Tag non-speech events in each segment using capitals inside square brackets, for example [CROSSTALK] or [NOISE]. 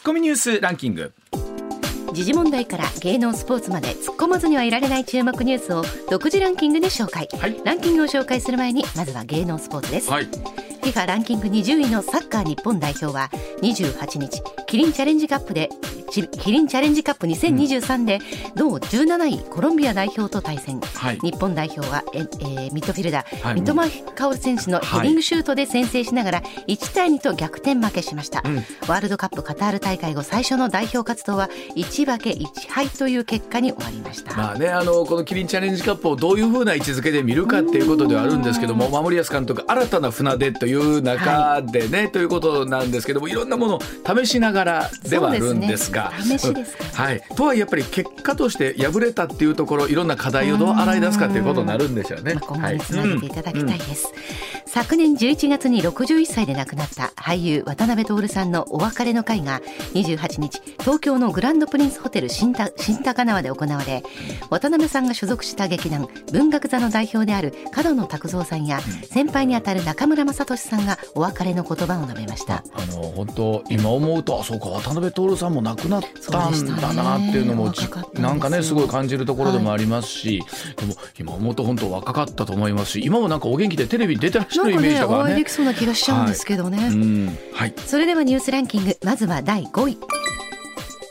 ツッコミニュースランキング。時事問題から芸能スポーツまで突っ込まずにはいられない注目ニュースを独自ランキングで紹介、はい、ランキングを紹介する前にまずは芸能スポーツです、はい。FIFA ランキング20位のサッカー日本代表は28日キリンチャレンジカップでキリンチャレンジカップ2023で、同17位コロンビア代表と対戦、はい、日本代表はえ、えー、ミッドフィルダー、はい、三笘薫選手のヘディングシュートで先制しながら1対2と逆転負けしました、うん、ワールドカップカタール大会後最初の代表活動は1分け1敗という結果に終わりました。まあねあのこのキリンチャレンジカップをどういうふうな位置づけで見るかっていうことではあるんですけども守保監督新たな船出という中でね、はい、ということなんですけどもいろんなものを試しながらではあるんですが、ね、試しですはい、とはいえやっぱり結果として敗れたっていうところいろんな課題をどう洗い出すかっていうことになるんでしょうね。まあ、今後につなげていただきたいです、うん。うん、昨年11月に61歳で亡くなった俳優渡辺徹さんのお別れの会が28日東京のグランドプリンスホテル新新高輪で行われ渡辺さんが所属した劇団文学座の代表である角野拓三さんや先輩にあたる中村雅俊さんがお別れの言葉を述べました。あの本当今思うとあそうか渡辺徹さんも亡くなったんだなっていうのもなんかねすごい感じるところでもありますし、でも今思うと本当若かったと思いますし今もなんかお元気でテレビ出てらっしゃるイメージだからね。ねお会いできそうな気がしちゃうんですけどね。はい、はい、それではニュースランキングまずは第5位。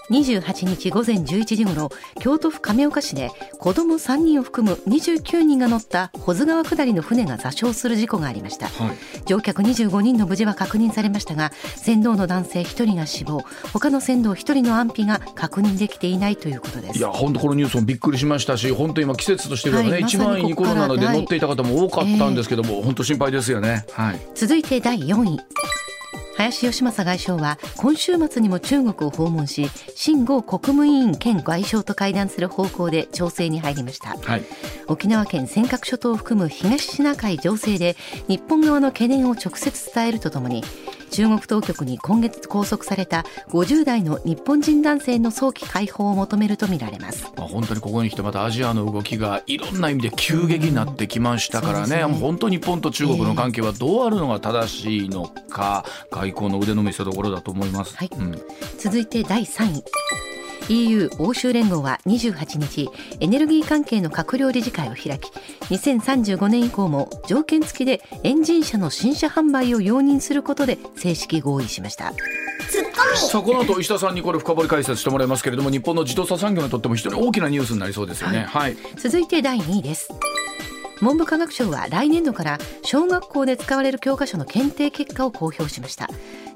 28日午前11時ごろ京都府亀岡市で子ども3人を含む29人が乗った保津川下りの船が座礁する事故がありました、はい、乗客25人の無事は確認されましたが船頭の男性1人が死亡。他の船頭1人の安否が確認できていないということです。いや本当このニュースもびっくりしましたし本当今季節としてはね、はい、一番いい頃なので乗っていた方も多かったんですけども、えー、本当心配ですよね、はい、続いて第4位林芳正外相は今週末にも中国を訪問し新郷国務委員兼外相と会談する方向で調整に入りました、はい、沖縄県尖閣諸島を含む東シナ海情勢で日本側の懸念を直接伝えるとともに中国当局に今月拘束された50代の日本人男性の早期解放を求めるとみられます、まあ、本当にここに来てまたアジアの動きがいろんな意味で急激になってきましたからね,、うん、ね。本当日本と中国の関係はどうあるのが正しいのか、えー、外交の腕の見せ所だと思います、はい。うん、続いて第3位 EU 欧州連合は28日エネルギー関係の閣僚理事会を開き2035年以降も条件付きでエンジン車の新車販売を容認することで正式合意しました。さあこの後石田さんにこれ深掘り解説してもらいますけれども日本の自動車産業にとっても非常に大きなニュースになりそうですよね、はい、はい、続いて第2位です。文部科学省は来年度から小学校で使われる教科書の検定結果を公表しました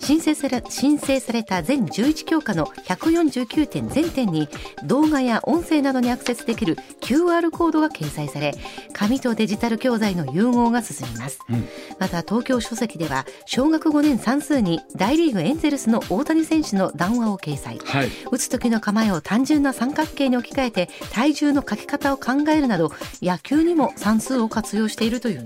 申請され申請された全11教科の149点全点に動画や音声などにアクセスできる QR コードが掲載され紙とデジタル教材の融合が進みます、うん、また東京書籍では小学5年算数に大リーグエンゼルスの大谷選手の談話を掲載、はい、打つ時の構えを単純な三角形に置き換えて体重の書き方を考えるなど野球にも算数を活用しているという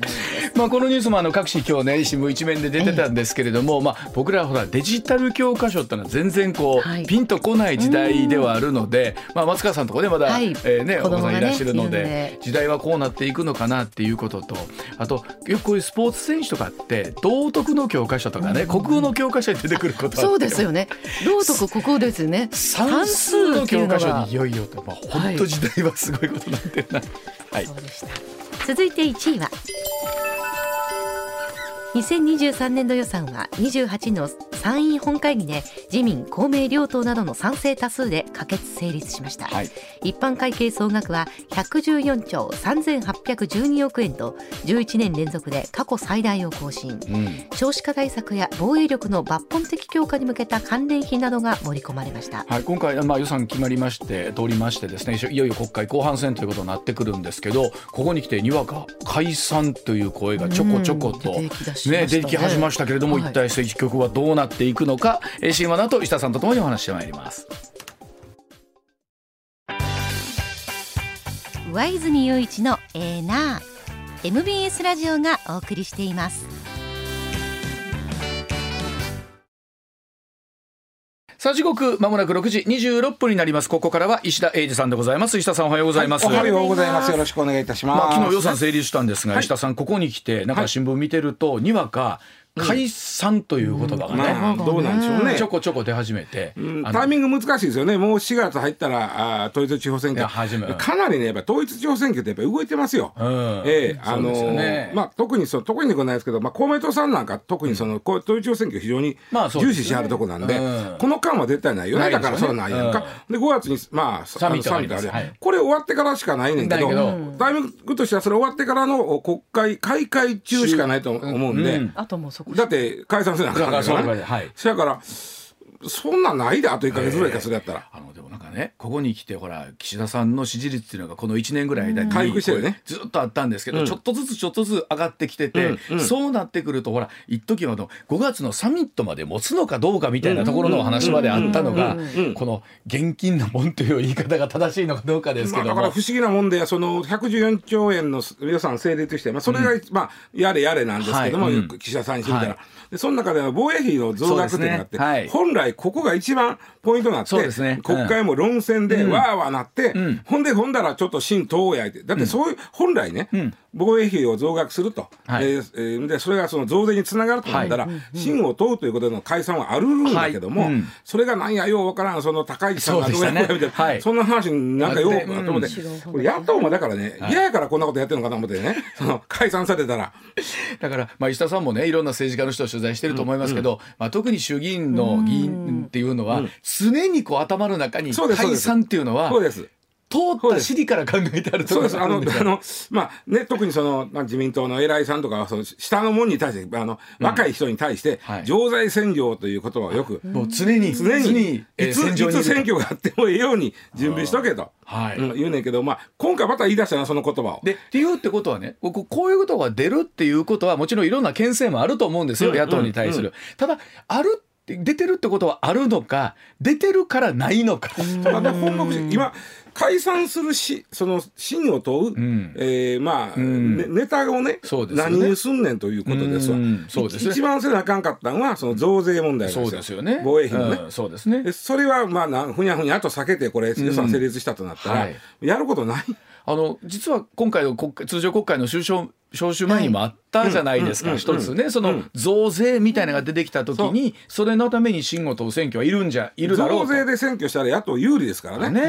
まあこのニュースもあの各紙今日ね新聞一面で出てたんですけれども、え。まあ僕らほらデジタル教科書ってのは全然こう、はい、ピンとこない時代ではあるので、まあ、松川さんとこねまだ、はい、えー、ね、お子さんいらっしゃるので時代はこうなっていくのかなっていうこととあとよくこういうスポーツ選手とかって道徳の教科書とかね、国語の教科書に出てくることそうですよね。道徳国語ですね。算数の教科書にいよいよと、まあ、本当時代はすごいことになってるな、はい、そうでした。続いて1位は2023年度予算は28の参院本会議で自民公明両党などの賛成多数で可決成立しました、はい、一般会計総額は114兆3812億円と11年連続で過去最大を更新、うん、少子化対策や防衛力の抜本的強化に向けた関連費などが盛り込まれました、はい、今回、まあ、予算決まりまして通りましてですねいよいよ国会後半戦ということになってくるんですけどここに来てにわか解散という声がちょこちょこと、うんね、出てき始めましたけれども、はい、一体政治局はどうなっていくのか、えー、新話の後石田さんとともにお話してまいります。上泉雄一のエーナー MBS ラジオがお送りしています。さあ時刻まもなく6時26分になります。ここからは石田英二さんでございます。石田さんおはようございます、はい、おはようございます。よろしくお願いいたします、まあ、昨日予算成立したんですが、はい、石田さんここに来てなんか新聞見てると、にわか解散という言葉がね、まあ、どうなんでしょうね。ちょこちょこ出始めて、タイミング難しいですよね。もう4月入ったらあ統一地方選挙。かなりねやっぱ統一地方選挙ってやっぱ動いてますよ。うん、ええあのーね、まあ特にそう特にでもないですけど、まあ、公明党さんなんか特にその、統一地方選挙非常に重視しはるとこなんで,、この間は絶対ないよね。だからそうないや。ん。か。で5月にまあサミットある、はい、これ終わってからしかないねんけどタイミングとしてはそれ終わってからの国会開会中しかないと思うんで、あともうそこだって解散せなあかんからね。はい、そやからそんなんないであと1か月ぐらいかそれやったら。あのねここに来てほら岸田さんの支持率っていうのがこの1年ぐらい間に回復してるね。ずっとあったんですけど、うん、ちょっとずつちょっとずつ上がってきてて、うんうん、そうなってくるとほら一時はの5月のサミットまで持つのかどうかみたいなところのお話まであったのがこの現金なもんという言い方が正しいのかどうかですけどまあ、だから不思議なもんでその114兆円の予算成立して、まあ、それが、まあやれやれなんですけども、はい、岸田さんにしてみたら。はい。でその中では防衛費の増額っていうのがあって、ね。はい、本来ここが一番ポイントになって、ね、国会も論戦でわーわーなって、うん、ほんでほんだらちょっと新党を焼いてだってそういう、本来ね、うん。防衛費を増額すると、はい、えー、でそれがその増税につながると思ったら、はい、信を問うということでの解散はあるんだけども、はい。うん、それがなんやようわからんその高市さんがどうやみたいな、はい、そんな話になんかようかと思って、これ野党もだからね嫌、やからこんなことやってるのかなと思ってね [LAUGHS] その解散されたら。だから、まあ、石田さんもねいろんな政治家の人を取材してると思いますけど、うん、まあ、特に衆議院の議員っていうのは、常にこう頭の中に解散っていうのは。そうです。通った尻から考えてあるとそうです。あのあのまあね特にその、まあ、自民党の偉いさんとかはその下の者に対してあの、うん、若い人に対して、はい、常在戦場という言葉をよく、もう常に常に、いついつ選挙があってもええように準備しとけと、はい、うん、言うねんけど、まあ、今回また言い出したなその言葉を。でっていうってことはねここういうことが出るっていうことはもちろんいろんな牽制もあると思うんですよ、うん、野党に対する。ただある出てるってことはあるのか出てるからないのか。ただ本国今解散するしその真を問う、うん、えー、まあ、うん、ね、ネタをねね。何にすんねんということですわ、そうですね、一番せなあかんかったのはその増税問題そうですよね。防衛費のね、うん、そうですね。それはまあなふにゃふにゃと避けてこれ予算成立したとなったら、はい、やることない？あの実は今回の国通常国会の首相召集前にもあったじゃないですか、一つね。その増税みたいなのが出てきた時にそれのために信号と選挙はいるんじゃいるだろう増税で選挙したら野党有利ですからね。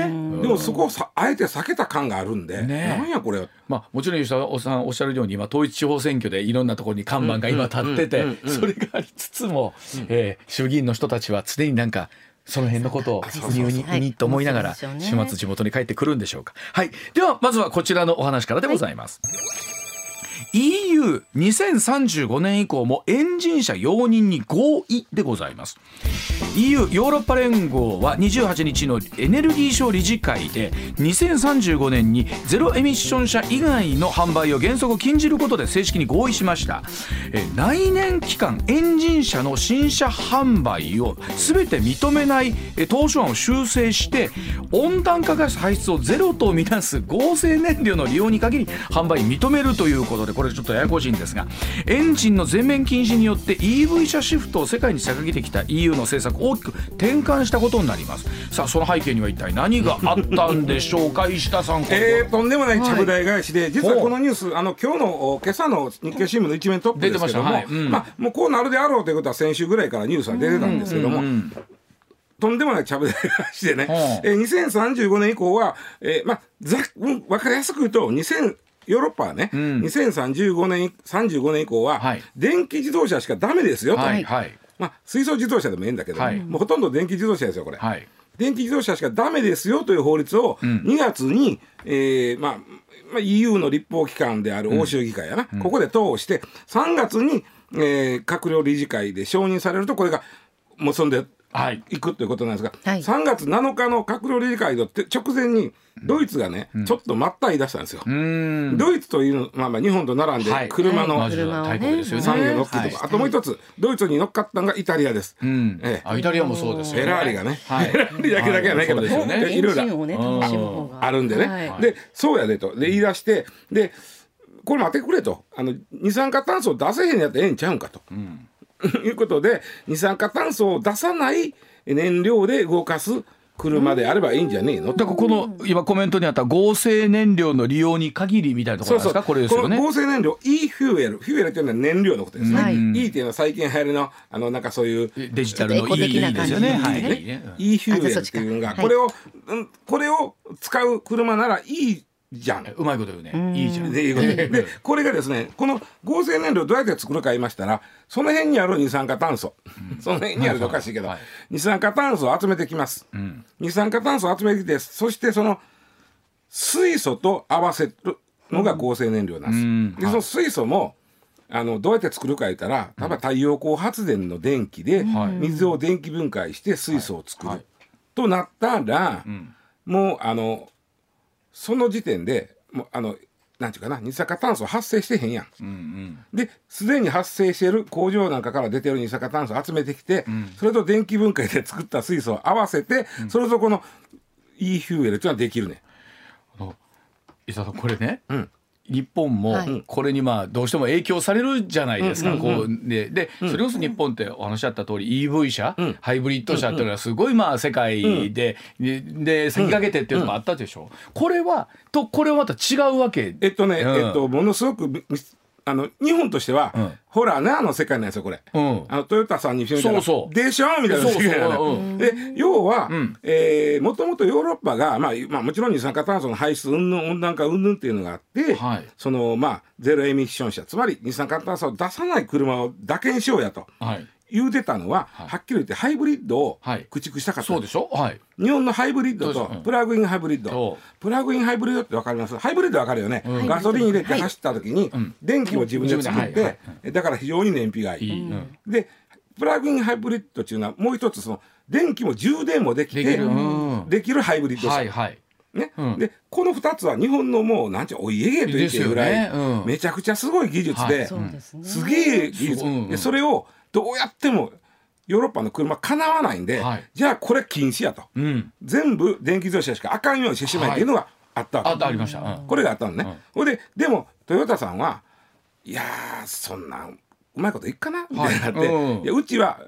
でもそこをさあえて避けた感があるんで、ね、なんやこれ。まあもちろん吉田さんおっしゃるように今統一地方選挙でいろんなところに看板が今立っててそれがありつつも、えー、衆議院の人たちは常になんかその辺のことを入ににと思いながら週末地元に帰ってくるんでしょうか。はい、ではまずはこちらのお話からでございます。はい EU2035 年以降もエンジン車容認に合意でございます。EU ヨーロッパ連合は28日のエネルギー省理事会で2035年にゼロエミッション車以外の販売を原則禁じることで正式に合意しました。え来年期間エンジン車の新車販売を全て認めない当初案を修正して温暖化ガス排出をゼロとみなす合成燃料の利用に限り販売認めるということでこれちょっとややこしいんですがエンジンの全面禁止によって EV 車シフトを世界に掲げてきた EU の政策を大きく転換したことになります。さあその背景には一体何があったんでしょうか？[LAUGHS] 石田さんえー、とんでもない着台返しで、はい、実はこのニュースあの今日の今朝の日経新聞の一面トップですけども、はい。うん、まあ、もうこうなるであろうということは先週ぐらいからニュースが出てたんですけども、うん。うんうんとんでもないちゃぶ台返しでね、えー、2035年以降は、えー、まあざ分かりやすく言うと2000ヨーロッパはね、うん、2035年35年以降は、はい、電気自動車しかダメですよと、はいはい。まあ、水素自動車でもいいんだけど、はい、もうほとんど電気自動車ですよこれ、はい、電気自動車しかダメですよという法律を2月に、うん、えー、まあまあ、EU の立法機関である欧州議会やな、うん、ここで通して3月に、えー、閣僚理事会で承認されるとこれが結んではい、行くということなんですが、はい、3月7日の閣僚理事会の直前にドイツがね、うん、ちょっと待った言い出したんですよ。ドイツというの、まあ、まあ日本と並んで車の、はい、産業の大きいとこ、あともう一つ、ドイツに乗っかったのがイタリアです。うん。ええ、あイタリアもそうですよ、ね、フェラーリがね、はい、[LAUGHS] フェラーリだけだけはないけど、ね、いろいろあるんでね、でそうやでと。で言い出してでこれ待ってくれと。あの二酸化炭素出せへんやったらええんちゃうんかと。うん。[LAUGHS] いうことで二酸化炭素を出さない燃料で動かす車であればいいんじゃねえの？だからこの今コメントにあった合成燃料の利用に限りみたいなところですか？これですよね。合成燃料 E フューエルフューエルっていうのは燃料のことですね、はい、E っていうのは最近流行りのあのなんかそういうデジタルの E ですよね、はい、ね E フューエルっていうのがこれを、これを使う車ならいいじゃん。うまいこと言うね。いいじゃん。で、で。これがですね、この合成燃料どうやって作るか言いましたら、その辺にある二酸化炭素、その辺にあるとおかしいけど、二酸化炭素を集めてきます。二酸化炭素を集めてきて、そしてその水素と合わせるのが合成燃料なんです。で、その水素も、あのどうやって作るか言ったら、例えば太陽光発電の電気で水を電気分解して水素を作る、となったら、もうあのその時点でもうあのなんていうかな二酸化炭素発生してへんやん。うんうん、ですでに発生している工場なんかから出てる二酸化炭素を集めてきて、うん、それと電気分解で作った水素を合わせて、うん、それとこの E フューエルっていうのはできるね。伊沢さんこれね、うん、日本もこれにまあどうしても影響されるじゃないですか、こうででそれこそ日本ってお話あった通り EV 車、ハイブリッド車っていうのはすごいまあ世界で、で先駆けてっていうのもあったでしょ、うこれはとこれはまた違うわけ？えっとね、えっとものすごくあの日本としては、うん、ホラーなあの世界なんですよこれ、うん、あのトヨタさんにしてみたら。そうでしょみたいな世界なので要は、うん、えー、もともとヨーロッパが、まあまあ、もちろん二酸化炭素の排出云々温暖化云々っていうのがあって、はい、そのまあゼロエミッション車。つまり二酸化炭素を出さない車をだけにしようやと。はい言うてたのは、はい、はっきり言ってハイブリッドを駆逐したかった、はい、そうでしょ、はい、日本のハイブリッドとプラグインハイブリッド、プラグインハイブリッドって分かります？ハイブリッド分かるよね、うん、ガソリン入れて走った時に、電気を自分で作って、だから非常に燃費がいい、うん、でプラグインハイブリッドっていうのはもう一つその電気も充電もできてできる。ハイブリッド車、はいはい。ね、うん、でこの2つは日本のもうなんちゃお家芸と言ってるぐらい、ね。うん、めちゃくちゃすごい技術で、はい、すげえ技術、うん。うん、でそれをどうやってもヨーロッパの車かなわないんで、はい、じゃあこれ禁止やと、うん、全部電気自動車しかあかんようにしてしまえっていうのがあったわけ、はい、あありました、うん、これがあったのね、ほ、うん。ででもトヨタさんはいやそんなうまいこといっかなみたいになって、はい、いやうちは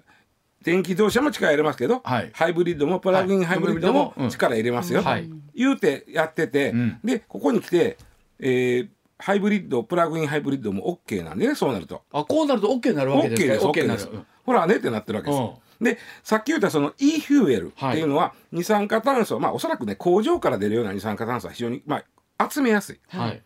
電気自動車も力入れますけど、はい、ハイブリッドもプラグインハイブリッドも力入れますよ、はい、言うてやってて、でここに来て、えー、ハイブリッドプラグインハイブリッドも OK なんでねそうなると。あこうなると OK になるわけですか？OK です OK です。ほらねってなってるわけです。でさっき言ったその E フューエルっていうのは、二酸化炭素まあおそらくね工場から出るような二酸化炭素は非常に、まあ、集めやすい。はい、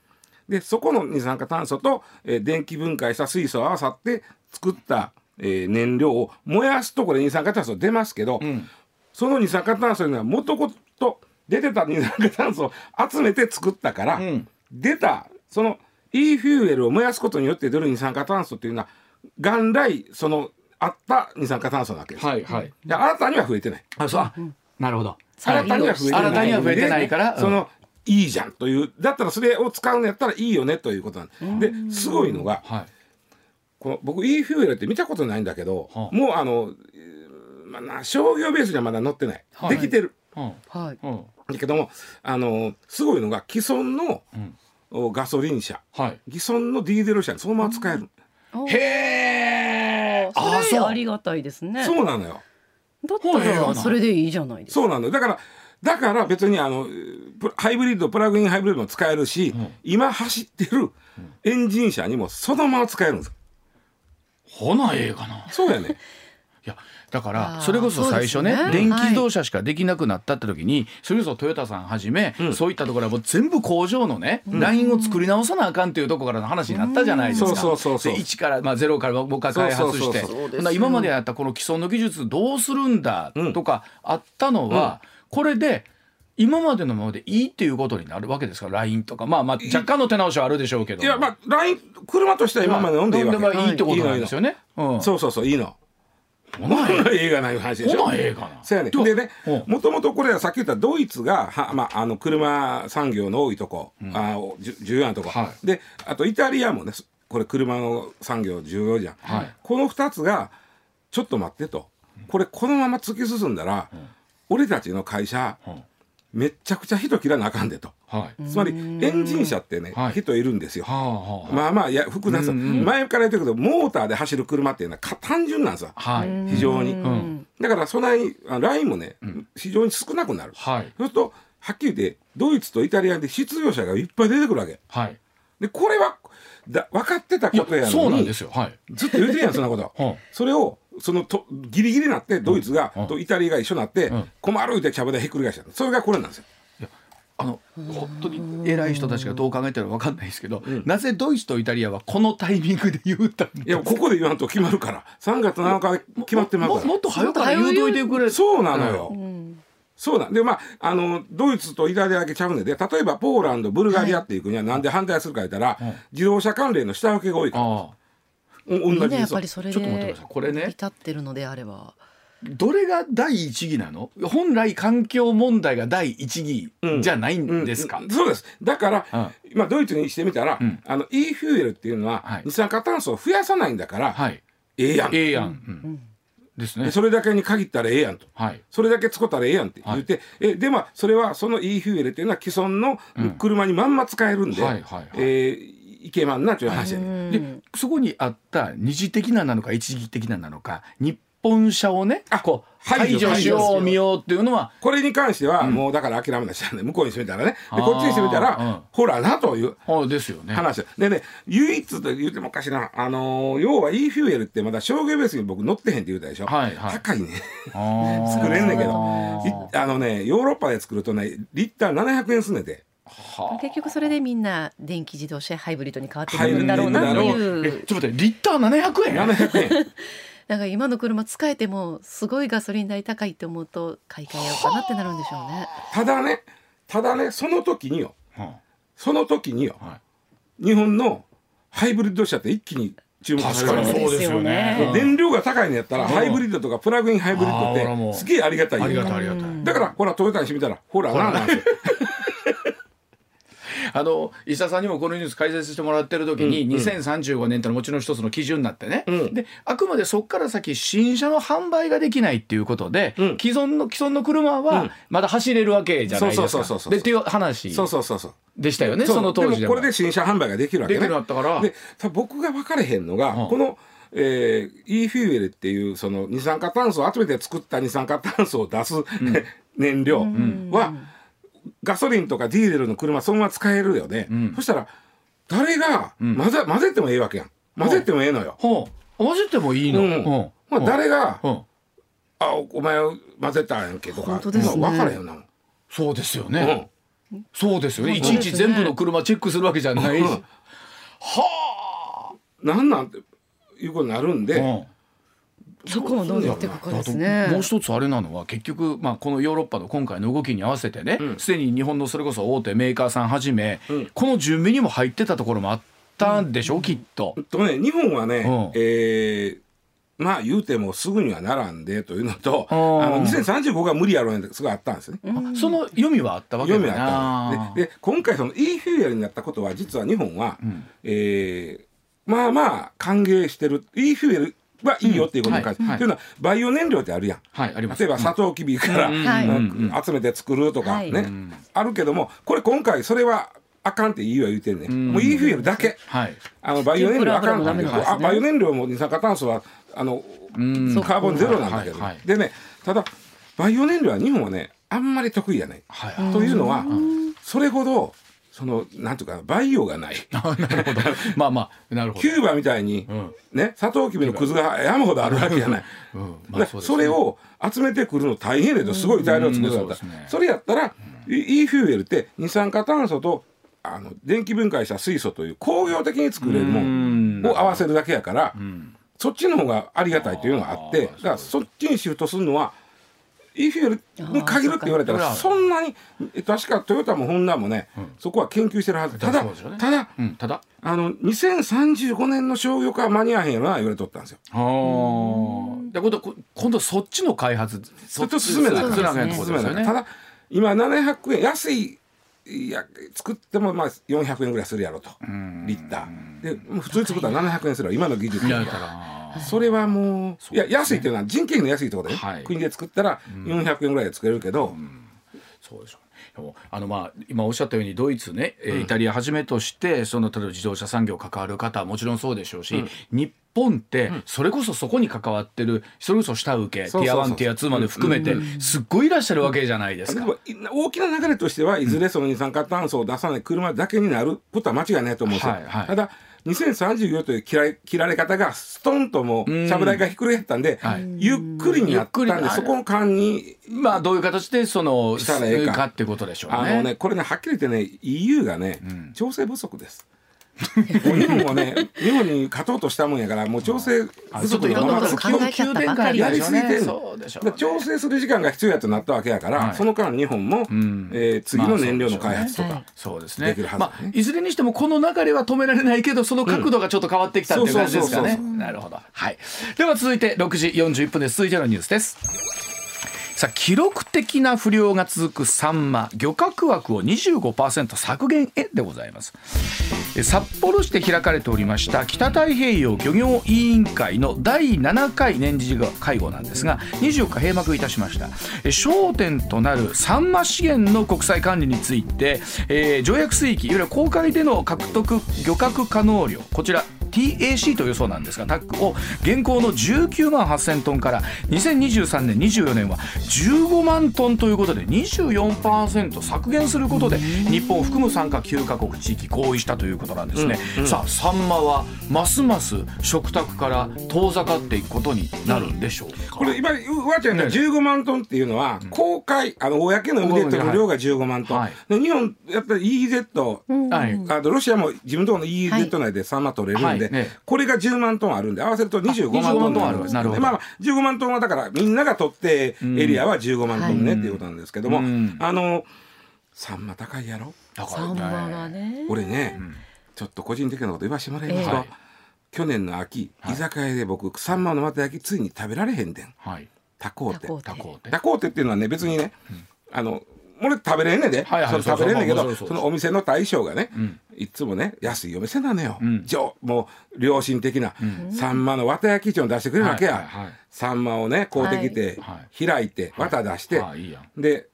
でそこの二酸化炭素と、えー、電気分解した水素を合わさって作った、えー、燃料を燃やすとこれ二酸化炭素出ますけど、うん、その二酸化炭素にはもとこと出てた二酸化炭素を集めて作ったから、うん、出たその E フューエルを燃やすことによって出る二酸化炭素っていうのは元来そのあった二酸化炭素なわけです。はいはい。で新たには増えてない。あそう。なるほど。新たには増えてない。新たには増えてないから、そのいいじゃんというだったらそれを使うんやったらいいよねということなんで。ですごいのが、はい、この僕 E フューエルって見たことないんだけど、はあ、もうあの、まあ、商業ベースにはまだ載ってない。はい、できてる。はい。だけどもあのすごいのが既存の、うん、ガソリン車、はい、既存のディーゼル車にそのまま使える。へえ。あそれありがたいですね。そうなのよ。だったらそれでいいじゃないですか。そうなのだからだから別にあのハイブリッドプラグインハイブリッドも使えるし、うん、今走ってるエンジン車にもそのまま使えるんです。ほなええかな。そうやね。いやだからそれこそ最初ね、ね、電気自動車しかできなくなったって時に、はい、それこそトヨタさんはじめ、うん、そういったところはもう全部工場のね、うん、ラインを作り直さなあかんっていうところからの話になったじゃないですか。うん、そうそうそう1から、まあ、ゼロから僕は開発して今までやったこの既存の技術どうするんだとかあったのは、これで今までのままでいいっていうことになるわけですか？ら LINE とか。まあまあ若干の手直しはあるでしょうけどいやまあ LINE 車としては今まで飲んでいいわけ、まあ、いいってことなんですよね、うん、そうそうそういいのほな映画ない話でしょ？映画な？そうやね。でね、もともとこれはさっき言ったドイツがはまああの車産業の多いとこ、うん、あ重要なとこ、はい、であとイタリアもねこれ車の産業重要じゃん。はい、この2つがちょっと待ってと、これこのまま突き進んだら、うん、俺たちの会社、うん。めちゃくちゃ人切らなあかんでと、はい、つまりエンジン車ってね、はい、人いるんですよ、はあ、まあまあいや複雑前から言ってるけどモーターで走る車っていうのは単純なんですよ、はい、非常に、うん、だからそないラインもね、非常に少なくなる、はい、そうするとはっきり言ってドイツとイタリアで失業者がいっぱい出てくるわけ、はい、でこれはだ分かってたことやのにそうなんですよ、はい、ずっと言うてんやんそんなこと、はあ、それをそのとギリギリになってドイツが、とイタリアが一緒になって、困るって茶葉でひっくり返した。それがこれなんですよ。あの本当に偉い人たちがどう考えてるか分かんないですけど、うん、なぜドイツとイタリアはこのタイミングで言うたんいやここで言わんと決まるから。3月7日決まってますから。もっと早くから言うといてくれ。そうなのよ、うん、そうなんでまああのドイツとイタリアだけちゃうねで例えばポーランドブルガリアっていう国はなんで反対するか言ったら、はい、自動車関連の下請けが多いから。同じやっぱりそれでこれね。至ってるのであれば。どれが第一義なの？本来環境問題が第一義じゃないんですか、うん。うん、そうです。だから、うん、まあ、ドイツにしてみたら、あの e フューエルっていうのは、はい、二酸化炭素を増やさないんだから、はい、ええやん。ええやん、ですね、それだけに限ったらええやんと、はい、それだけ使ったらええやんって言って、はい、えでまそれはその e フューエルっていうのは既存の車にまんま使えるんで、はいはいはい、えーいけまんなという話で。でそこにあった二次的ななのか一時的ななのか日本車をねこう排除しよう。見ようっていうのはこれに関しては、もうだから諦めなしゃね向こうにしてみたらね。でこっちにしてみたら、ほらなというですよね。話。でね唯一と言うてもおかしいな、あの要は e フューエルってまだ商業ベースに僕乗ってへんって言うたでしょ、はいはい、高いね。[LAUGHS] 作れんねんけど。あのねヨーロッパで作るとねリッター700円すんねんて。はあ、結局それでみんな電気自動車ハイブリッドに変わってくるんだろうなっていう。ちょっと待ってリッター700円700円だから今の車使えてもすごいガソリン代高いって思うと買い替えようかなってなるんでしょうね。ただねただねその時によ、はあ、その時によ、はい、日本のハイブリッド車って一気に注目される。そうですよね。燃料が高いのやったらハイブリッドとかプラグインハイブリッドってすげえありがたいありがたいありがたい。だからほらトヨタにしてみたらほらななあの石田さんにもこのニュース解説してもらってる時に、うん、2035年ってのはもちろん一つの基準になってね、うん、であくまでそこから先新車の販売ができないっていうことで、うん、既存の既存の車はまだ走れるわけじゃないですか。でっていう話そうそうそうそう。でしたよねその当時でこれで新車販売ができるわけね。できるったから。で僕が分かれへんのが、このえー、e フューエルっていうその二酸化炭素を集めて作った二酸化炭素を出す、[LAUGHS] 燃料は、ガソリンとかディーゼルの車そのまま使えるよね、うん、そしたら誰が混ぜ,、混ぜてもええわけやん。混ぜてもええのよ、混ぜてもいいの、うん。まあ、誰が、あお前混ぜたんやんけとか、ね、分からへんな。そうですよね、そうですよね。いちいち全部の車チェックするわけじゃない、はあ。なんなんていうことになるんで、そこもどうやっていくかですね。もう一つあれなのは結局、まあ、このヨーロッパの今回の動きに合わせてねすで、うん、に日本のそれこそ大手メーカーさんはじめ、うん、この準備にも入ってたところもあったんでしょ？う、うん、きっと。とね日本はね、うん、えーまあ言うてもすぐにはならんでというのとあの2035が無理やろうねすごいあったんですね。その読みはあったわけ読みはあったでで今回その e フューエルになったことは実は日本は、うん、えー、まあまあ歓迎してる。e フューエルはい。い。よってい。うことに関して、というのはバイオ燃料ってあるやん、はい、あります。例えばサトウキビから、集めて作るとかね、あるけどもこれ今回それはあかんっていいは言うてんねん、もういいフューエルだけ、はい、あのバイオ燃料あかんって、あバイオ燃料も二酸化炭素はあのカーボンゼロなんだけど、でねただバイオ燃料は日本はねあんまり得意やない、というのはそれほどそのなんとかバイオがない。[LAUGHS] なるほど。[LAUGHS] まあまあなるほど。キューバみたいに、うん、ねサトウキビのくずが山ほどあるわけじゃない、うん。まあそね、それを集めてくるの大変だとすごい材料作るんだった、ね、それやったら、うん、e フューエルって二酸化炭素とあの電気分解した水素という工業的に作れるもんを合わせるだけやから、そっちの方がありがたいというのがあってだからそっちにシフトするのは e フューエルに限るって言われたらそんなに確かトヨタもホンダもね、うん、そこは研究してるはず。ただ、ね、ただ、うん、ただ。あの2035年の商業化は間に合わへんやろな言われとったんですよ。ああ。今度今度そっちの開発そっち進めない。進めない、ね、ただ今700円安いいや作ってもまあ400円ぐらいするやろと。リッター。で普通に作ったら700円する今の技術だから。それはもういや安いっていうのは人件費の安いところで、はい、国で作ったら400円ぐらいで作れるけど、そうでしょう、ね、あのまあ今おっしゃったようにドイツね、うん、イタリアはじめとしてその例えば自動車産業関わる方はもちろんそうでしょうし、うん、日本ってそれこそそこに関わってるそれこそ下請けティア1ティア2まで含めてすっごいいらっしゃるわけじゃないですか。大きな流れとしてはいずれその二酸化炭素を出さない車だけになることは間違いないと思うんですよ。はいはい、ただ2034という切ら切られ方がストンともうちゃぶ台がひっくり返ったんで、はい、ゆっくりになったんでそこの間にまあどういう形でそのしたらええかってことでしょうね。あのねこれねはっきり言ってね EU がね、うん、調整不足です。日本はね日本に勝とうとしたもんやからもう調整不足のままやりすぎてんの、調整する時間が必要やとなったわけやから、はい、その間日本も、うん、えー、次の燃料の開発とか、そうですね、ね、まあ、いずれにしてもこの流れは止められないけどその角度がちょっと変わってきたっていう感じですかね。なるほど、はい、では続いて6時41分です。続いてのニュースですさあ記録的な不漁が続くサンマ漁獲枠を25%削減へでございます。札幌市で開かれておりました北太平洋漁業委員会の第7回年次会合なんですが24日閉幕いたしました。焦点となるサンマ資源の国際管理について、えー、条約水域いわゆる公海での獲得漁獲可能量こちら TAC というそうなんですがタックを現行の19万8000トンから2023年24年は15万トンということで24%削減することで日本を含む参加9カ国地域合意したということなんですね、うんうん、さあサンマはますます食卓から遠ざかっていくことになるんでしょうか、これ今わちゃんが15万トンっていうのは、公海あの公の海で取る量が15万トン、はい、日本やったら EZ、はい、あロシアも自分とこの EZ 内でサンマ取れるんで、はいね、これが10万トンあるんで合わせると25万トンあるんです、ね、まあ15万トンはだからみんなが取ってエリアは15万トンねっていうことなんですけども、あのサンマ高いやろ？サンマがね。俺ね、ちょっと個人的なこと言わしてもらいますと、えー、去年の秋、居酒屋で僕サンマのまた焼きついに食べられへんでん、はい、タコーテ。タコーテ。タコーテ。っていうのはね別にね、あの俺食べれんねんで、はいはい、そ食べれんねんけどそのお店の大将がね、うん、いつもね安いお店なのよ、うん、もう良心的な、うん、サンマの綿焼きを出してくれるわけや、はいはいはい、サンマをね買うてきて、はい、開いて綿出して、はい、で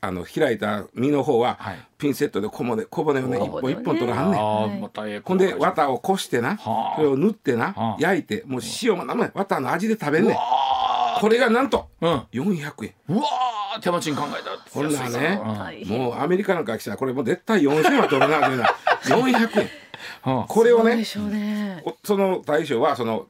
あの開いた身の方は、はい、ピンセットで小骨小骨をね一本一本取らはんねん、ほんで綿をこしてなそれを塗ってな焼いてもう塩も生綿の味で食べんねん。これがなんと、うん、400円。うわ手間賃考えたこんなね、もうアメリカなんか来たらこれもう絶対4000は取らなあかんな。[LAUGHS] 400円。これをねその大将はその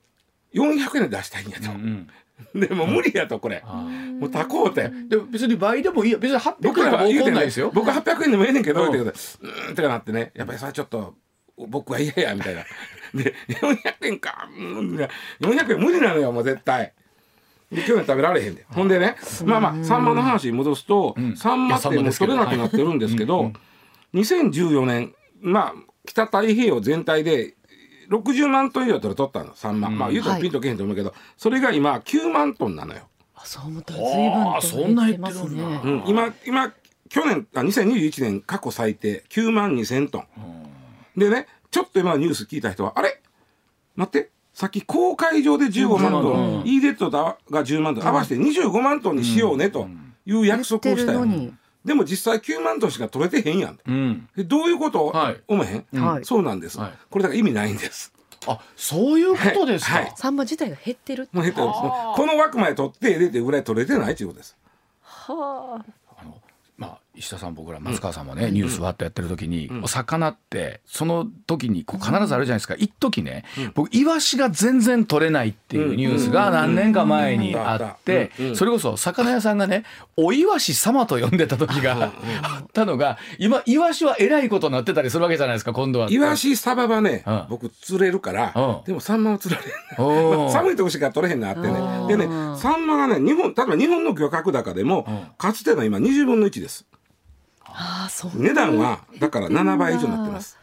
400円で出したいんやと。うんうん、でも無理やとこれ、もう高こうて。でも別に倍でもいいよ。別に800円は怒んないですよ。僕800円でもええねんけどってことでうんってなってね。やっぱりさちょっと僕は嫌やみたいな。で400円か、うん、400円無理なのよもう絶対で去年食べられへんで、ほんでねまあまあサンマの話に戻すと、サンマってもう取れなくなってるんですけど、2014年まあ北太平洋全体で60万トン以上取ったのサンマ、まあ言うとピンとけへんと思うけど、それが今9万トンなのよ。あそう思ったら随分そんな減ってますね、うん、今今去年あ2021年過去最低9万2千トン、でねちょっと今ニュース聞いた人はあれ？待ってさっき公海上で15万トン、EZ が10万トン、合わせて25万トンにしようねという約束をしたよ。でも実際9万トンしか取れてへんやん。うん、どういうこと、はい、思えへん、はい、そうなんです、はい、これだから意味ないんです。あ、そういうことですか？はい、サンマ自体が減ってる。もう減ってる。この枠まで取って出てぐらい取れてないということです。はあ。まあ、石田さん僕ら松川さんもね、ニュースわっとやってる時に、お魚ってその時にこう必ずあるじゃないですか、一時ね、僕イワシが全然取れないっていうニュースが何年か前にあってそれこそ魚屋さんがねおイワシ様と呼んでた時があったのが今イワシはえらいことになってたりするわけじゃないですか今度は。イワシサバはね、僕釣れるから、でもサンマは釣られん、まあ、寒いとこしか取れへんなってね。でねサンマがね日本例えば日本の漁獲高でも、かつての今20分の1です。あそう。値段はだから7倍以上になってます。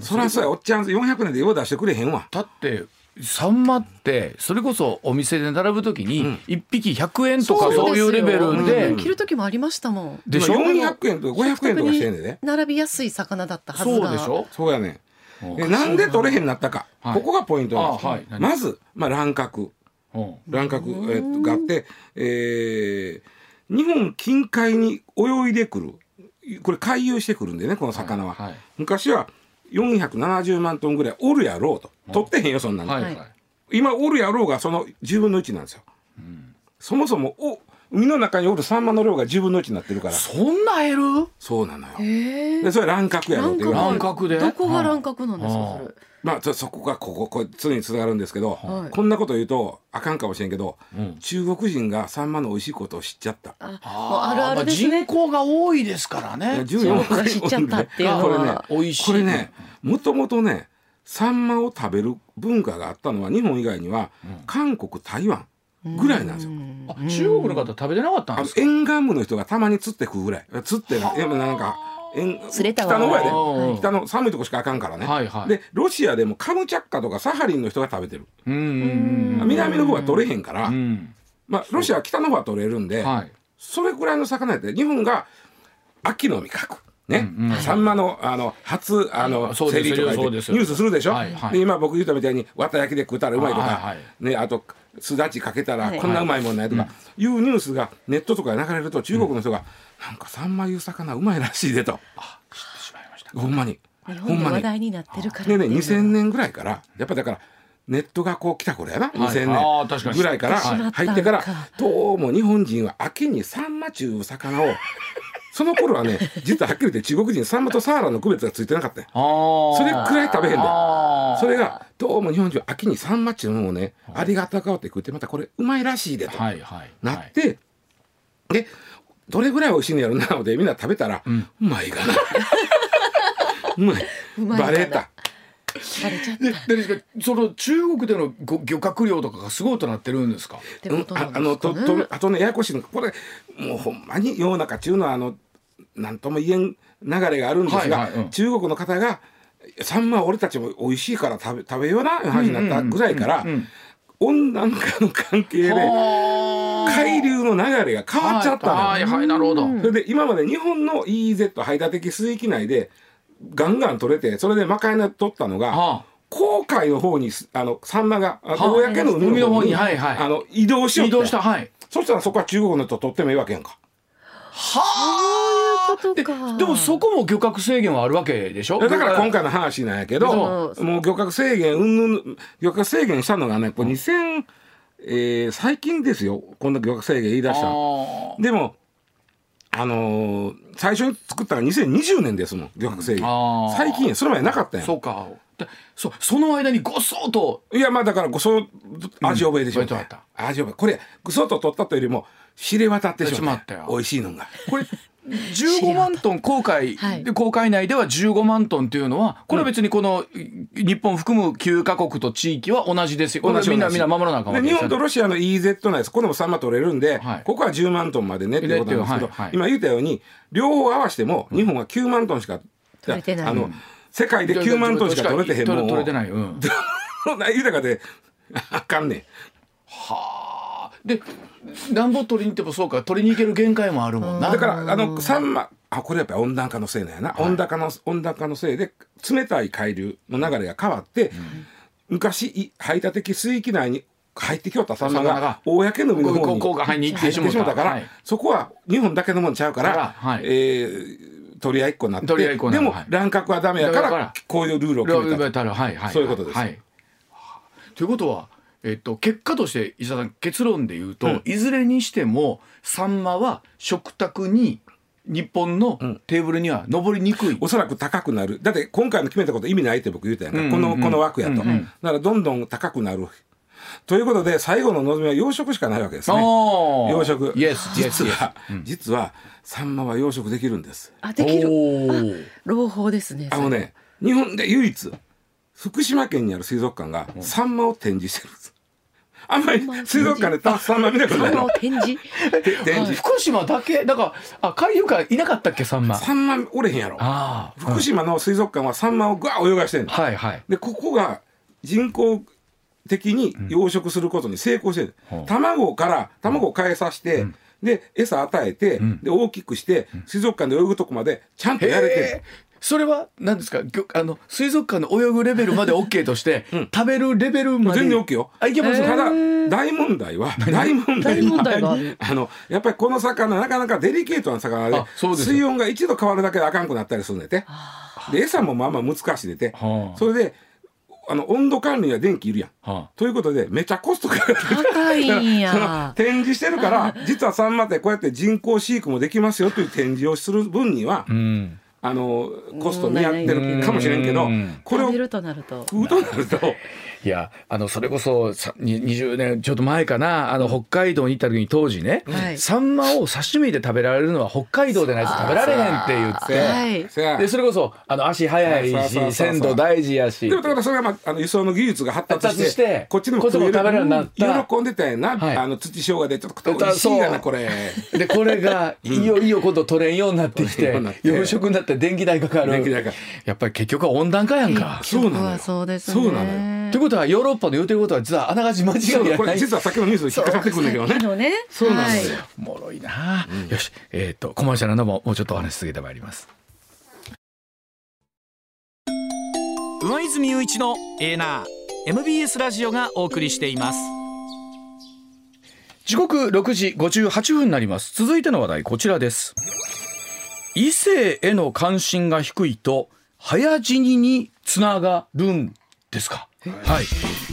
そりゃそうやおっちゃん400年でよう出してくれへんわ。だってサンマってそれこそお店で並ぶときに1匹100円とかそういうレベルで。切る時もありましたもん。でしょ？400円とか500円とかしてんで。ね。並びやすい魚だったはずがそうでしょ？そうやねえなんで取れへんなったか、はい、ここがポイントなんです、はい、まず、まあ、乱獲。乱獲、えー、があって、えー、日本近海に泳いでくるこれ回遊してくるんでねこの魚は、はい。はい、昔は470万トンぐらいおるやろうと。取ってへんよそんなの、はいはい、今おるやろうがその10分の1なんですよ、うん、そもそもお海の中におるサンマの量が10分の1になってるから。そんな減る？そうなのよ。でそれ乱獲やろうっていう乱獲で？どこが乱獲なんですか、それ？まあ、そこがこここ常につながるんですけど、はい、こんなこと言うとあかんかもしれんけど、うん、中国人がサンマの美味しいことを知っちゃった。ああるある、ね、人口が多いですからね。14億知っちゃったっていうのは。これね美味しい。これねもともとねサンマを食べる文化があったのは日本以外には、うん、韓国台湾ぐらいなんですよ。あ中国の方食べてなかったんですか？沿岸部の人がたまに釣って食うぐらい。釣ってなんか北の方やで、はい、北の寒いとこしかあかんからね、はいはい、でロシアでもカムチャッカとかサハリンの人が食べてる。南の方は取れへんから、まあ、ロシアは北の方は取れるんで、はい、それぐらいの魚やって日本が秋の味覚。ね、うんうん、サンマのあの初あの競りとかニュースするでしょ、はい。はい、で今僕言ったみたいに綿焼きで食ったらうまいとか、はいはい、ね、あとすだちかけたらこんなうまいもんないとか、いうニュースがネットとかで流れると中国の人が、なんかサンマいう魚うまいらしいでと。あ知ってしまいました。ほんまに。ほんまに。話題になってるから。でね2000年ぐらいからやっぱだから。ネットがこう来た頃やな、はい、2000年ぐらいから入ってからどうも日本人は秋にサンマちゅう魚を [LAUGHS] その頃はね実ははっきり言って中国人サンマとサーラの区別がついてなかったそれくらい食べへんでそれがどうも日本人は秋にサンマっちゅうのをねありがたかって食ってまたこれうまいらしいでと、はいはい、なって、でどれぐらい美味しいのやろなのでみんな食べたら、うん、うまいかな。うまい。バレた。バレちゃった。ででその中国での漁獲量とかがすごいとなってるんですか？うん、ああのととあとねややこしいの。これもうほんまに世の中中のあの何とも言えん流れがあるんですが、はいはいうん、中国の方がサンマ俺たちも美味しいから食べ食べような話になったぐらいから、温暖化の関係で海流の流れが変わっちゃったの、はいはいなるほど。それで今まで日本の EEZ 排他的水域内でガンガン取れてそれでまかいな取ったのが、はあ。航海の方にあのサンマが公の海の方に、はいはい、あの移動しよう移動した、はい、そしたらそこは中国の人取ってもいいわけやんか。はあ。ででもそこも漁獲制限はあるわけでしょ？だから今回の話なんやけどもう漁獲制限うんぬん漁獲制限したのがねこれ2000、えー、最近ですよ。こんな漁獲制限言い出したでもあのー、最初に作ったのが2020年ですもん漁獲制限最近それまでなかったん。やそうか。そその間にごそと。いやまあだからごそ味覚えでしょ、うん、味覚えこれごそと取ったというよりも知れ渡ってしまったよ。美味しいのが。これ15万トン航海、はい、航海内では15万トンっていうのはこれは別にこの日本含む9か国と地域は同じですよ。同じみんなみんな守らなあかん日本とロシアの EZ 内ですこれも3万取れるんで、はい、ここは10万トンまでねっていうことなんですけど、はいはい、今言ったように両方合わせても日本は9万トンしか、取れてない。あの世界で9万トンしか取れてへんもん取れてない、うん、[LAUGHS] 豊かであかんねん。はあで暖房取りに行ってもそうか取りに行ける限界もあるもんな。だからあのサンマあこれやっぱり温暖化のせいなんやな、はい、温暖化の温暖化のせいで冷たい海流の流れが変わって、うん、昔排他的水域内に入ってきよったサンマが公の海の方に入ってしまったから、はい、そこは日本だけのもんちゃうから、はい、えー、取り合いっこになってでも乱獲はダメやからこういうルールを決めた、そういうことです。ということはえっと、結果として伊沢さん結論で言うと、うん、いずれにしてもサンマは食卓に日本のテーブルには上りにくい、うん、おそらく高くなる。だって今回の決めたこと意味ないって僕言ったやんか、うん。うんうん、このこの枠やと、うん。うん、だからどんどん高くなる。ということで最後の望みは養殖しかないわけですね。養殖、yes, 実は、yes, 実はサンマは養殖できるんです。あできる。朗報ですねあのね日本で唯一福島県にある水族館がサンマを展示してるんです。あんまり水族館でサンマ見たことないの。展示？[LAUGHS] 展示。福島だけ、だから、あ、海遊館いなかったっけ、サンマ？サンマおれへんやろ。あ福島の水族館はサンマをぐわ泳がしてるの。はいはい。で、ここが人工的に養殖することに成功してる。うん、卵から、卵を変えさせて、うんで餌与えて、うん、で大きくして、水族館で泳ぐとこまでちゃんとやれてるそれは何ですか？あの水族館の泳ぐレベルまで [LAUGHS] OK として、うん、食べるレベルまで。全然 OK よ。あいけます、ただ大問題は大問題は [LAUGHS] あのやっぱりこの魚なかなかデリケートな魚で水温が1度変わるだけであかんくなったりするんでて。で餌もまあまあ難しいでて、それであの温度管理には電気いるやん。はあ、ということでめちゃコストが高いんや。[LAUGHS] 展示してるから実はサンマってこうやって人工飼育もできますよという展示をする分には、うん、あのコスト見合ってるかもしれんけどこれを食うとなると [LAUGHS] いやあのそれこそ20年ちょっと前かなあの北海道に行った時に当時ね、はい、サンマを刺身で食べられるのは北海道でないと食べられへんって言って、はい、でそれこそあの足速いし鮮度大事やし。でもだからそれが、まあ、あの輸送の技術が発達してこっちのも食べれるようになった。喜んでたやな、はい、あの土生姜でちょっと美味しいがなこれ。でこれがいよいよ今度取れんようになってきて養殖になって。電気代かかる。やっぱり結局は温暖化やんか。そうなのそうですそうなのということはヨーロッパの言うてることは実はあながち間違いない。これ実はさっきのニュースで引っかかってくるんだけどね。ね。そうなんですよ、おもろいな、よし。えっ、とコマーシャルのももうちょっとお話し続けてまいります。上泉雄一のエーナー。MBS ラジオがお送りしています。時刻6時58分になります。続いての話題こちらです。異性への関心が低いと早死ににつながるんですか？はい、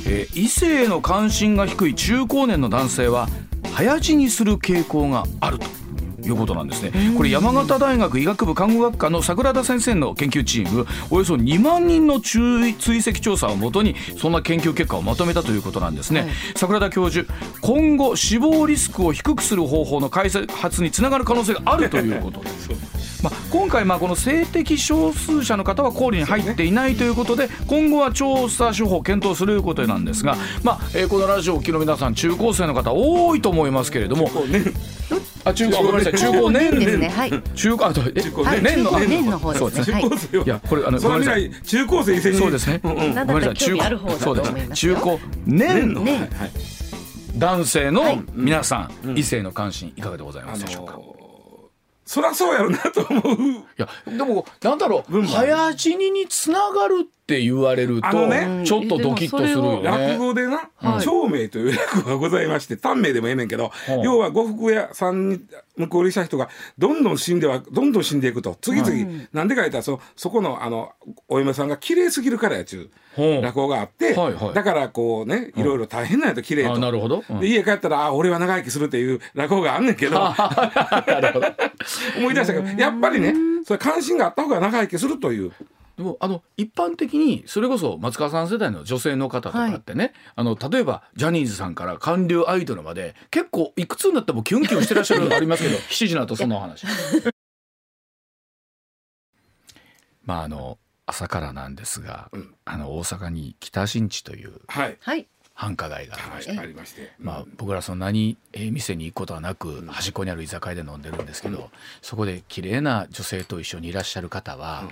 えー、異性への関心が低い中高年の男性は早死にする傾向があると。いうことなんですね。これ山形大学医学部看護学科の桜田先生の研究チームおよそ2万人の追跡調査をもとにそんな研究結果をまとめたということなんですね。はい、桜田教授今後死亡リスクを低くする方法の開発につながる可能性があるということ [LAUGHS] です。まあ、今回まあこの性的少数者の方は考慮に入っていないということで今後は調査手法を検討するということなんですが、まあえー、このラジオを聴きの皆さん中高生の方多いと思いますけれども。あ中高ごめんなさい。中高年ですね。はい。中高あとえ年の年の方。ですね。い。やこれあのごめんなさい。中高生そうですね。ごめんなさい。中高そうです中高年。の男性の皆さん異性の関心いかがでございますでしょうか？そりゃそうやろなと思う。いやでもなんだろう。早死ににつながるって言われると、ね、ちょっとドキッとするよね。落語でな、はい、長命という落語がございまして短命でもええねんけど、はい、要は呉服屋さんに向こうにした人がどんどん死んではどんどん死んでいくと。次々、はい、なんでか言ったらそそこのあのお嫁さんが綺麗すぎるからやちゅう落語があって、はいはい、だからこうねい。ろいろ大変なんやと綺麗と。なるほど、うん、で家帰ったらあ俺は長生きするっていう落語があんねんけど。[LAUGHS] [LAUGHS] 思い出したけどやっぱりねそれ関心があった方が長生きするという。でもあの一般的にそれこそ松川さん世代の女性の方とかってね、はい、あの例えばジャニーズさんから韓流アイドルまで結構いくつになってもキュンキュンしてらっしゃるのありますけど7時の後その話。[LAUGHS] まああの朝からなんですが、うん、あの大阪に北新地という、はい、繁華街がありまして、まあ、僕らそんなに店に行くことはなく、端っこにある居酒屋で飲んでるんですけど、そこで綺麗な女性と一緒にいらっしゃる方は、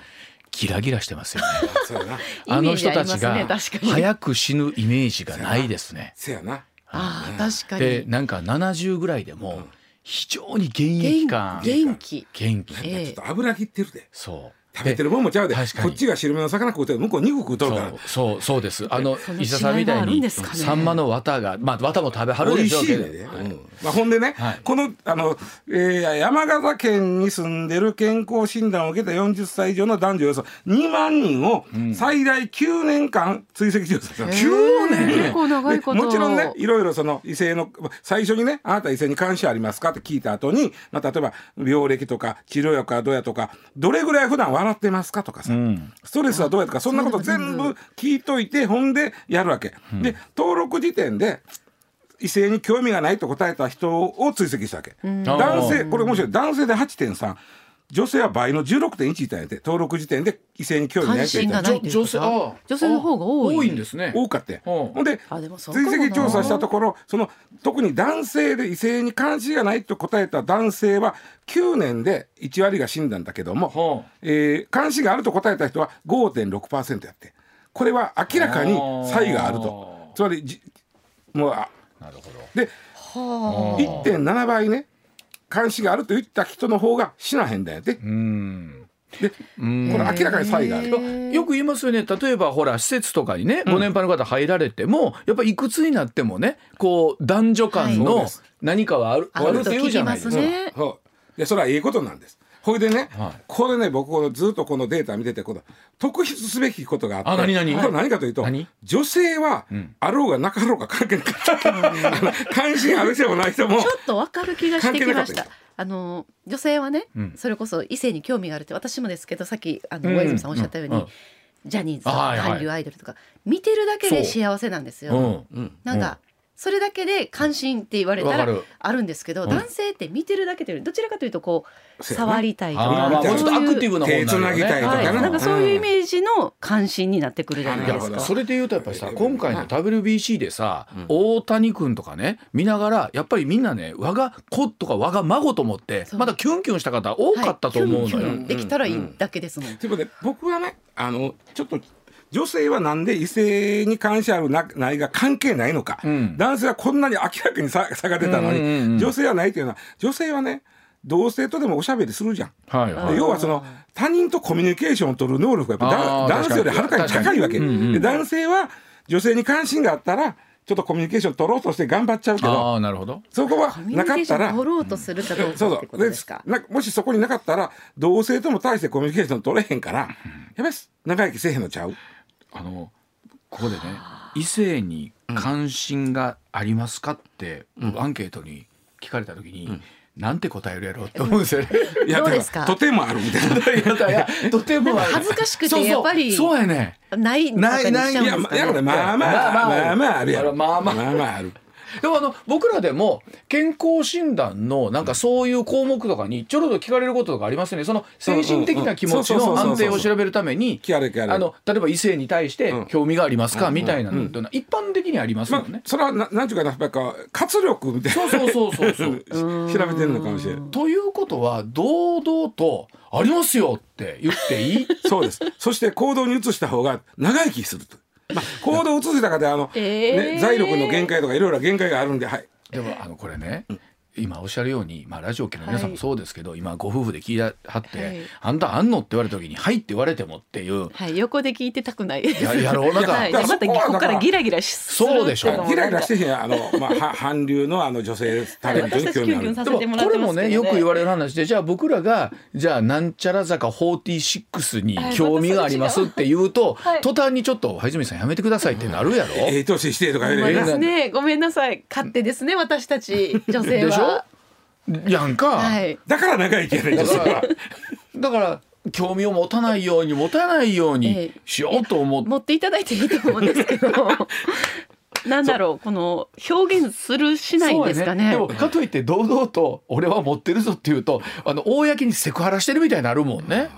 ギラギラしてますよね。[LAUGHS] あの人たちが早く死ぬイメージがないですね。せやな。ああ確かに。でなんか70ぐらいでも非常に現役感元気元気。ちょっと油切ってるで。そう。食べてるもんもちゃうで。こっちが白身の魚食うて向こう肉食うとるから。そうそうです。あの伊佐さんみたいにサンマの綿がまあ綿も食べはるでしょうけど、まあ、ほんでね、はい、このあの、えー、山形県に住んでる健康診断を受けた40歳以上の男女およそ2万人を最大9年間追跡調査した、うん、9年？もちろんねいろいろその異性の最初にねあなた異性に関心ありますか？って聞いた後に、まあ、例えば病歴とか治療薬はどうやとかどれぐらい普段は笑ってますかとかさ、うん、ストレスはどうやとかそんなこと全部聞いといてほんでやるわけ、うん、で登録時点で異性に興味がないと答えた人を追跡したわけ、男性これもしろ男性で8.3女性は倍の16.1いたんやて。登録時点で異性に興味ないって言った女性女性の方が多い。多いんですね。多かったほんで追跡調査したところその特に男性で異性に関心がないと答えた男性は9年で1割が死んだんだけども、えー、関心があると答えた人は5.6%やって。これは明らかに差異があると。つまりじもうなるほど。で1.7倍ね監視があると言った人の方が死なへんだよって。でこれ明らかに差異がある。よく言いますよね。例えばほら施設とかにねご年配の方入られても、やっぱりいくつになってもねこう男女間の何かはある,、あるって言うじゃないですか。そう。でそれはいいことなんです。ほいでね、はい、これね僕ずっとこのデータ見ててこの特筆すべきことがあってあ何何？これ何かというと女性はあろうがなかろうが関係なかった、[LAUGHS] 関心ある人もない人もちょっとわかる気がしてきました。あの女性はね、うん、それこそ異性に興味があるって私もですけどさっきあの大泉さんおっしゃったように、うん。うん、ジャニーズとか韓流アイドルとか見てるだけで幸せなんですよ。なんかそれだけで関心って言われたらあるんですけど、男性って見てるだけというどちらかというとこう触りたいとか、もうちょっとアクティブな方つなぎたいとか、な。んかそういうイメージの関心になってくるじゃないですか。それで言うとやっぱりさ今回の WBC でさ、大谷君とかね見ながらやっぱりみんなね我が子とか我が孫と思ってまだキュンキュンした方多かったと思うのよ。できたらいいだけですもん。ということで僕はねあのちょっと女性はなんで異性に関心あるなないが関係ないのか、うん、男性はこんなに明らかに差差が出たのに、うんうんうん、女性はないというのは女性はね同性とでもおしゃべりするじゃん、はいはい、要はその他人とコミュニケーションを取る能力がやっぱ男性よりはるかに高いわけ、うんうん、男性は女性に関心があったらちょっとコミュニケーション取ろうとして頑張っちゃうけどなるほど。そこはなかったら取ろうとするかどうか？そうそう。ですかもしそこになかったら同性とも対してコミュニケーション取れへんからやっぱり長生きせえへんのちゃう？あのここでね異性に関心がありますかって、うん、アンケートに聞かれた時に、うんなんて答えるやろうって思うんですよね。いや。とてもあるみたいな。[LAUGHS] とても恥ずかしくてやっぱりそうやね。ないないないいやまあまあまあまああるやろ。まあまあまあまあある。でもあの僕らでも健康診断のなんかそういう項目とかにちょろっと聞かれることとかありますよね。その精神的な気持ちの安定を調べるためにあの例えば異性に対して興味がありますか？みたいなのって一般的にありますよね。それはななんていうかなやっぱ活力みたいな。そうそうそうそう [LAUGHS] 調べてるのかもしれない。ということは堂々とありますよって言っていい？そうです。そして行動に移した方が長生きすると。まあ、行動を移した方であの、[LAUGHS] えー、ね、財力の限界とかいろいろ限界があるんで、はい。でもあのこれね、うん今おっしゃるように、まあ、ラジオ系の皆さんもそうですけど、はい、今ご夫婦で聞いはって、はい、あんたあんのって言われた時に「はい」って言われてもっていう、はい、横で聞いてたくない。ややろうなんか、はい、またここからギラギラしそうでしょギラギラしてへんあの、まあ、韓流のあの女性タレントに興味ある。でもこれもねよく言われる話でじゃあ僕らがじゃあなんちゃら坂46に興味がありますって言うと、はい、途端にちょっと「灰泉さんやめてください」ってなるやろ、ええ年してとか言うねごめんなさい。勝手ですね私たち。女性は。ょやんか、はい、だから長生きやねだからだから興味を持たないように持たないようにしようと思って、持っていただいていいと思うんですけど。[LAUGHS] なんだろうこの表現するしないんですかね、ね、でもかといって堂々と俺は持ってるぞっていうとあの公にセクハラしてるみたいになるもんね。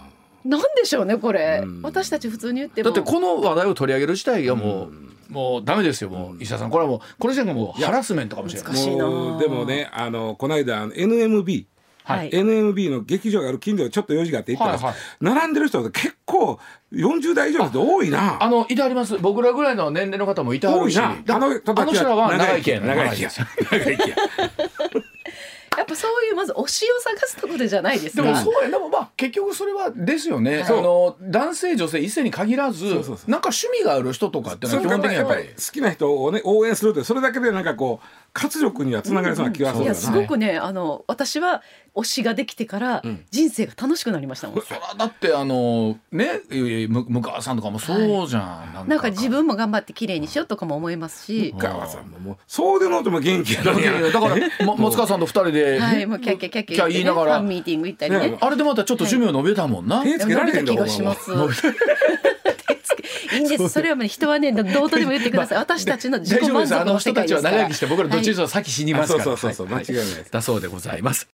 なんでしょうねこれ、私たち普通に言ってだってこの話題を取り上げる自体がもう、もうダメですよもう。石田さんこれはもうこれじゃもうハラスメントかもしれない。難しいなでもねあのこの間 NMB はい、NMB の劇場がある近所ちょっと用事があって行ったら、はいはい、並んでる人が結構40代以上の人多いな。あのいてあります。僕らぐらいの年齢の方もいてあるし。あの人らは長生きや長生きや長生きややっぱそういうまず推しを探すところじゃないですか。でもそうやでもまあ結局それはですよね、はい、その男性女性一斉に限らずなんか趣味がある人とかってのは基本的にやっぱり。好きな人をね応援するってそれだけでなんかこう活力にはつながりそうな気がする、うん、いやすごくねあの私は推しができてから人生が楽しくなりましたもん、うん、それはだってあのね向川さんとかもそうじゃん、はい、なんなんか自分も頑張って綺麗にしようとかも思いますし。向川さんももうそうでもとも元気や。だから松川さんと二人で、はい、もうキャッキャキャッキャ言いながら、ミーティング行ったりねあれでまたちょっと寿命伸びたもんな、手つけられた気がしますいいんです。それは人はね、どうとでも言ってください。私たちの自己満足の世界ですから。あの人たちは長生きして、僕らどっちにしろ先死にますから。そうそうそう、間違いないだそうでございます。